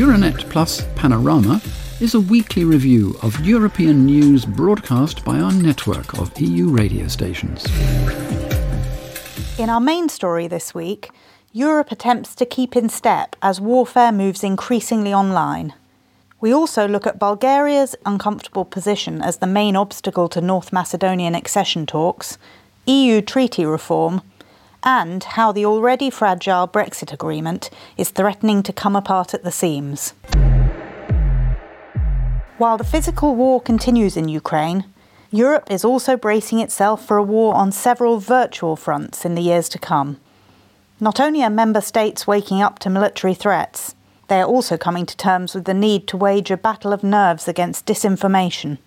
Euranet Plus Panorama is a weekly review of European news broadcast by our network of EU radio stations. In our main story this week, Europe attempts to keep in step as warfare moves increasingly online. We also look at Bulgaria's uncomfortable position as the main obstacle to North Macedonian accession talks, EU treaty reform, and how the already fragile Brexit agreement is threatening to come apart at the seams. While the physical war continues in Ukraine, Europe is also bracing itself for a war on several virtual fronts in the years to come. Not only are member states waking up to military threats, they are also coming to terms with the need to wage a battle of nerves against disinformation.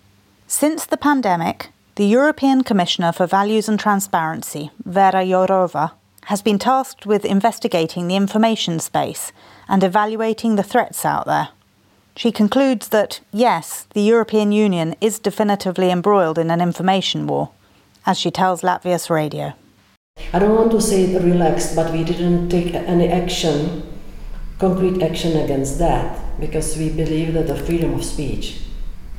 Since the pandemic, the European Commissioner for Values and Transparency, Vera Jourova, has been tasked with investigating the information space and evaluating the threats out there. She concludes that, yes, the European Union is definitively embroiled in an information war, as she tells Latvia's radio. I don't want to say relaxed, but we didn't take any action, concrete action against that, because we believe that the freedom of speech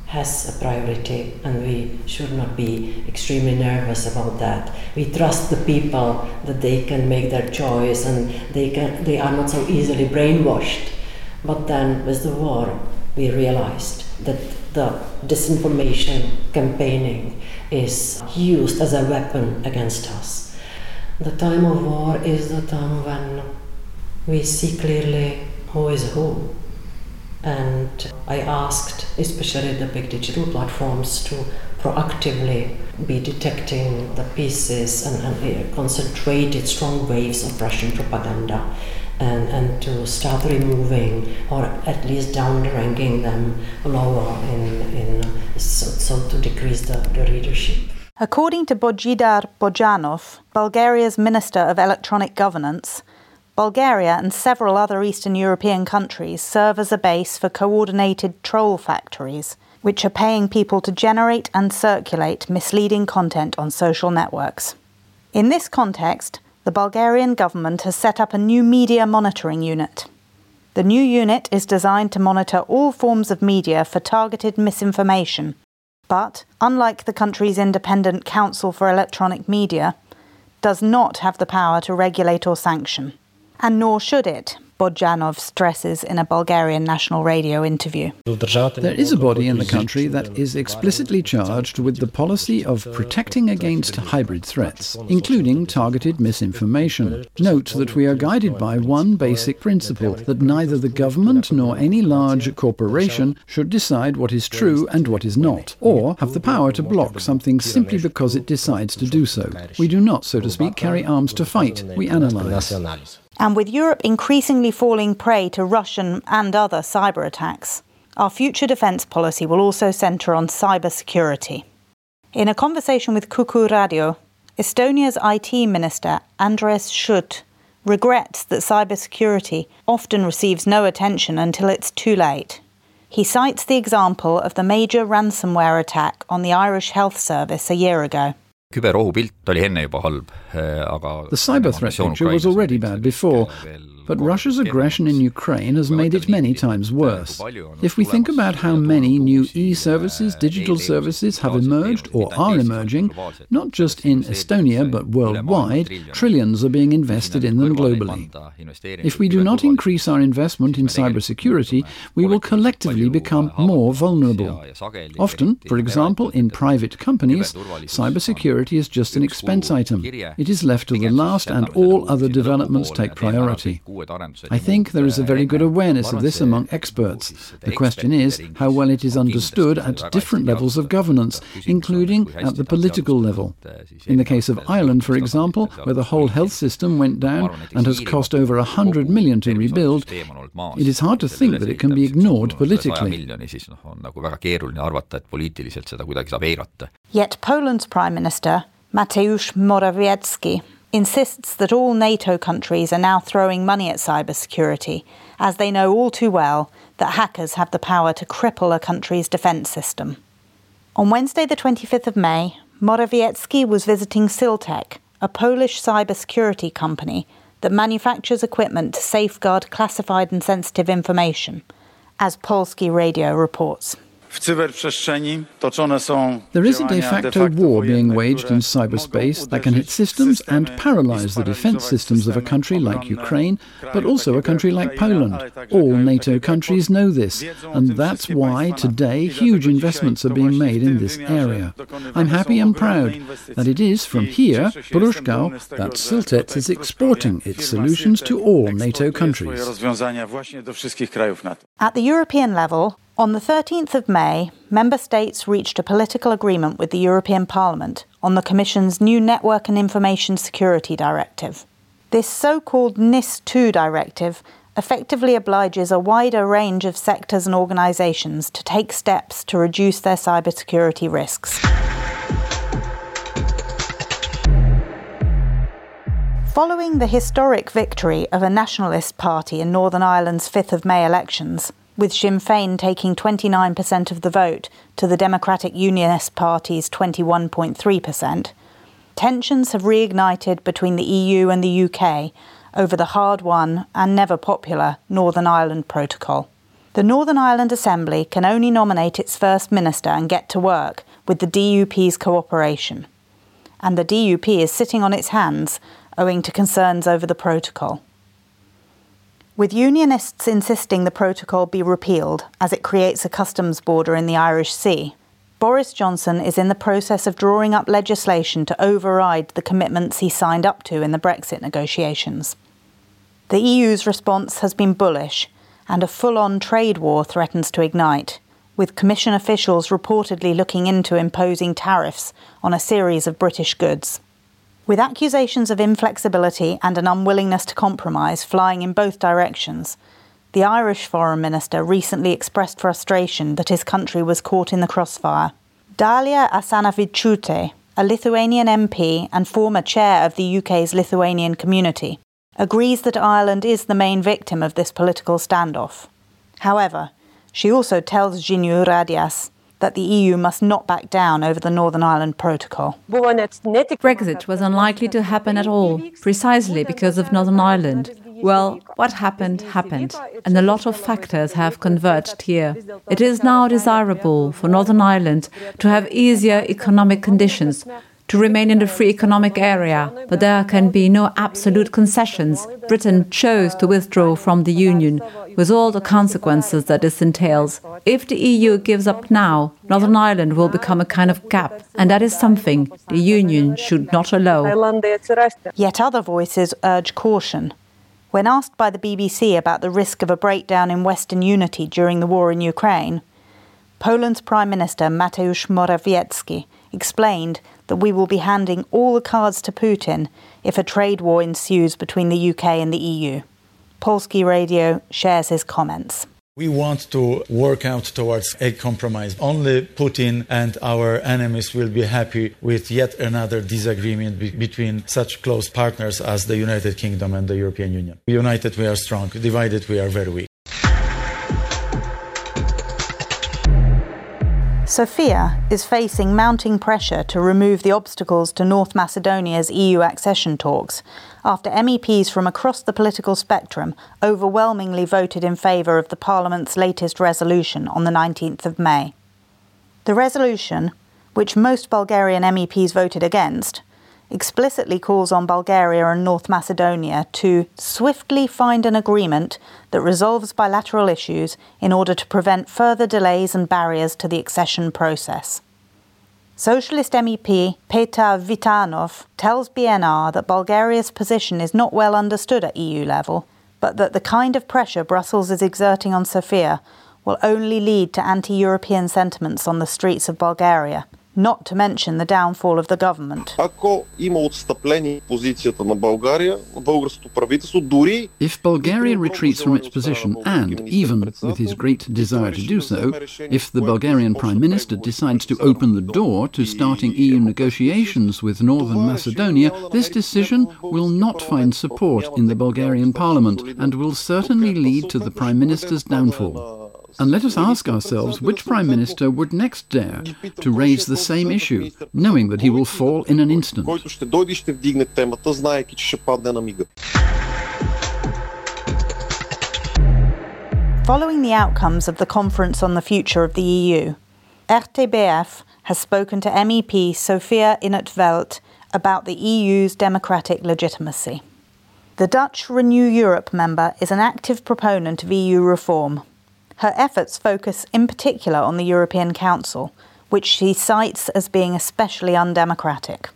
has a priority and we should not be extremely nervous about that. We trust the people that they can make their choice and they, can, they are not so easily brainwashed but then, with the war, we realized that the disinformation campaigning is used as a weapon against us. The time of war is the time when we see clearly who is who. And I asked, especially the big digital platforms, to proactively be detecting the pieces and, and uh, concentrated strong waves of Russian propaganda and, and to start removing or at least down ranking them lower in, in so, so to decrease the, the readership. According to Bojidar Bojanov, Bulgaria's Minister of Electronic Governance, Bulgaria and several other Eastern European countries serve as a base for coordinated troll factories, which are paying people to generate and circulate misleading content on social networks. In this context, the Bulgarian government has set up a new media monitoring unit. The new unit is designed to monitor all forms of media for targeted misinformation, but, unlike the country's independent Council for Electronic Media, does not have the power to regulate or sanction. And nor should it, Bojanov stresses in a Bulgarian national radio interview. There is a body in the country that is explicitly charged with the policy of protecting against hybrid threats, including targeted misinformation. Note that we are guided by one basic principle that neither the government nor any large corporation should decide what is true and what is not, or have the power to block something simply because it decides to do so. We do not, so to speak, carry arms to fight, we analyze. And with Europe increasingly falling prey to Russian and other cyber attacks, our future defence policy will also centre on cyber security. In a conversation with Kuku Radio, Estonia's IT Minister Andres Sutt regrets that cybersecurity often receives no attention until it's too late. He cites the example of the major ransomware attack on the Irish Health Service a year ago. Küberohupilt oli enne juba halb, aga The cyber threat picture was already bad before, but Russia's aggression in Ukraine has made it many times worse. If we think about how many new e services, digital services have emerged or are emerging, not just in Estonia but worldwide, trillions are being invested in them globally. If we do not increase our investment in cybersecurity, we will collectively become more vulnerable. Often, for example, in private companies, cybersecurity is just an expense item. It is left to the last and all other developments take priority. I think there is a very good awareness of this among experts. The question is how well it is understood at different levels of governance, including at the political level. In the case of Ireland, for example, where the whole health system went down and has cost over a hundred million to rebuild, it is hard to think that it can be ignored politically. Yet Poland's Prime Minister, Mateusz Morawiecki, insists that all NATO countries are now throwing money at cybersecurity, as they know all too well that hackers have the power to cripple a country's defence system. On Wednesday, the 25th of May, Morawiecki was visiting Siltec, a Polish cybersecurity company that manufactures equipment to safeguard classified and sensitive information, as Polski Radio reports. There is a de facto war being waged in cyberspace that can hit systems and paralyze the defense systems of a country like Ukraine, but also a country like Poland. All NATO countries know this, and that's why today huge investments are being made in this area. I'm happy and proud that it is from here, Pruszków, that Siltec is exporting its solutions to all NATO countries. At the European level, on the 13th of May, Member States reached a political agreement with the European Parliament on the Commission's new Network and Information Security Directive. This so called NIS 2 directive effectively obliges a wider range of sectors and organisations to take steps to reduce their cybersecurity risks. Following the historic victory of a nationalist party in Northern Ireland's 5th of May elections, with Sinn Féin taking 29% of the vote to the Democratic Unionist Party's 21.3%, tensions have reignited between the EU and the UK over the hard won and never popular Northern Ireland Protocol. The Northern Ireland Assembly can only nominate its First Minister and get to work with the DUP's cooperation. And the DUP is sitting on its hands owing to concerns over the protocol with Unionists insisting the protocol be repealed as it creates a customs border in the Irish Sea. Boris Johnson is in the process of drawing up legislation to override the commitments he signed up to in the Brexit negotiations. The EU's response has been bullish, and a full on trade war threatens to ignite, with Commission officials reportedly looking into imposing tariffs on a series of British goods. With accusations of inflexibility and an unwillingness to compromise flying in both directions, the Irish Foreign Minister recently expressed frustration that his country was caught in the crossfire. Dalia Asanavičiūtė, a Lithuanian MP and former chair of the UK's Lithuanian community, agrees that Ireland is the main victim of this political standoff. However, she also tells Žinių radijas that the EU must not back down over the Northern Ireland Protocol. Brexit was unlikely to happen at all, precisely because of Northern Ireland. Well, what happened, happened, and a lot of factors have converged here. It is now desirable for Northern Ireland to have easier economic conditions, to remain in the free economic area, but there can be no absolute concessions. Britain chose to withdraw from the Union, with all the consequences that this entails. If the EU gives up now, Northern Ireland will become a kind of gap, and that is something the Union should not allow. Yet other voices urge caution. When asked by the BBC about the risk of a breakdown in Western unity during the war in Ukraine, Poland's Prime Minister Mateusz Morawiecki explained that we will be handing all the cards to Putin if a trade war ensues between the UK and the EU. Polski Radio shares his comments. We want to work out towards a compromise. Only Putin and our enemies will be happy with yet another disagreement be- between such close partners as the United Kingdom and the European Union. United, we are strong. Divided, we are very weak. Sofia is facing mounting pressure to remove the obstacles to North Macedonia's EU accession talks after MEPs from across the political spectrum overwhelmingly voted in favour of the Parliament's latest resolution on the 19th of May. The resolution, which most Bulgarian MEPs voted against, explicitly calls on Bulgaria and North Macedonia to swiftly find an agreement that resolves bilateral issues in order to prevent further delays and barriers to the accession process. Socialist MEP Petar Vitanov tells BNR that Bulgaria's position is not well understood at EU level, but that the kind of pressure Brussels is exerting on Sofia will only lead to anti European sentiments on the streets of Bulgaria not to mention the downfall of the government. If Bulgaria retreats from its position, and even with his great desire to do so, if the Bulgarian Prime Minister decides to open the door to starting EU negotiations with Northern Macedonia, this decision will not find support in the Bulgarian Parliament and will certainly lead to the Prime Minister's downfall. And let us ask ourselves which Prime Minister would next dare to raise the same issue, knowing that he will fall in an instant. Following the outcomes of the conference on the future of the EU, RTBF has spoken to MEP Sophia in about the EU's democratic legitimacy. The Dutch Renew Europe member is an active proponent of EU reform. Her efforts focus in particular on the European Council, which she cites as being especially undemocratic.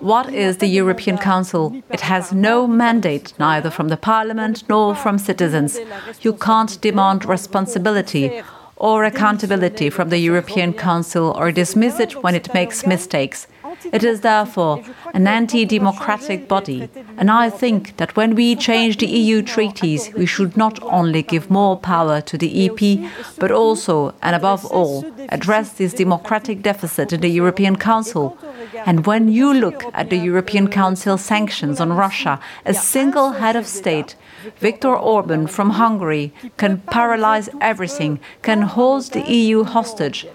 What is the European Council? It has no mandate, neither from the Parliament nor from citizens. You can't demand responsibility or accountability from the European Council or dismiss it when it makes mistakes. It is therefore an anti democratic body, and I think that when we change the EU treaties, we should not only give more power to the EP, but also, and above all, address this democratic deficit in the European Council. And when you look at the European Council sanctions on Russia, a single head of state, Viktor Orban from Hungary, can paralyze everything, can hold the EU hostage.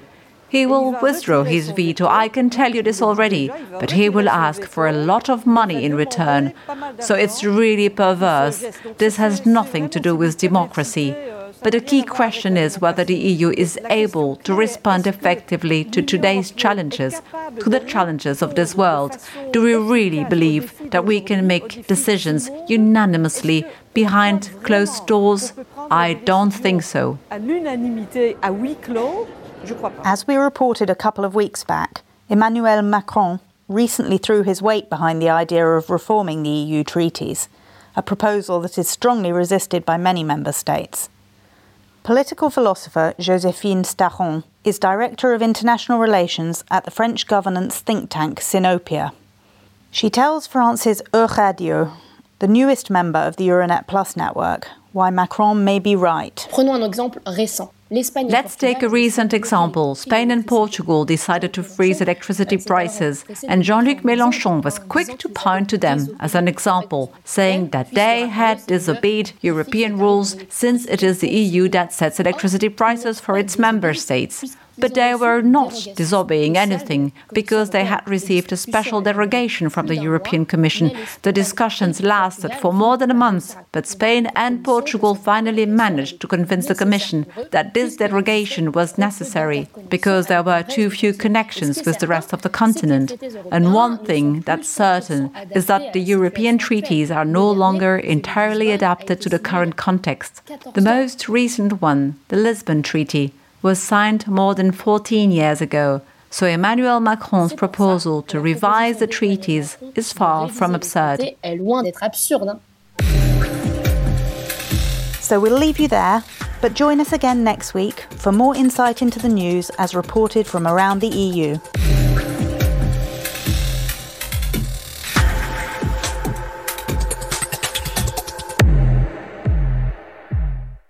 He will withdraw his veto, I can tell you this already, but he will ask for a lot of money in return. So it's really perverse. This has nothing to do with democracy. But the key question is whether the EU is able to respond effectively to today's challenges, to the challenges of this world. Do we really believe that we can make decisions unanimously behind closed doors? I don't think so. As we reported a couple of weeks back, Emmanuel Macron recently threw his weight behind the idea of reforming the EU treaties, a proposal that is strongly resisted by many member states. Political philosopher Joséphine Staron is Director of International Relations at the French governance think tank Synopia. She tells France's Euradio, the newest member of the Euranet Plus network, why Macron may be right. Prenons un exemple récent. Let's take a recent example. Spain and Portugal decided to freeze electricity prices, and Jean Luc Mélenchon was quick to point to them as an example, saying that they had disobeyed European rules since it is the EU that sets electricity prices for its member states. But they were not disobeying anything because they had received a special derogation from the European Commission. The discussions lasted for more than a month, but Spain and Portugal finally managed to convince the Commission that this derogation was necessary because there were too few connections with the rest of the continent. And one thing that's certain is that the European treaties are no longer entirely adapted to the current context. The most recent one, the Lisbon Treaty, was signed more than 14 years ago, so Emmanuel Macron's proposal to revise the treaties is far from absurd. So we'll leave you there, but join us again next week for more insight into the news as reported from around the EU.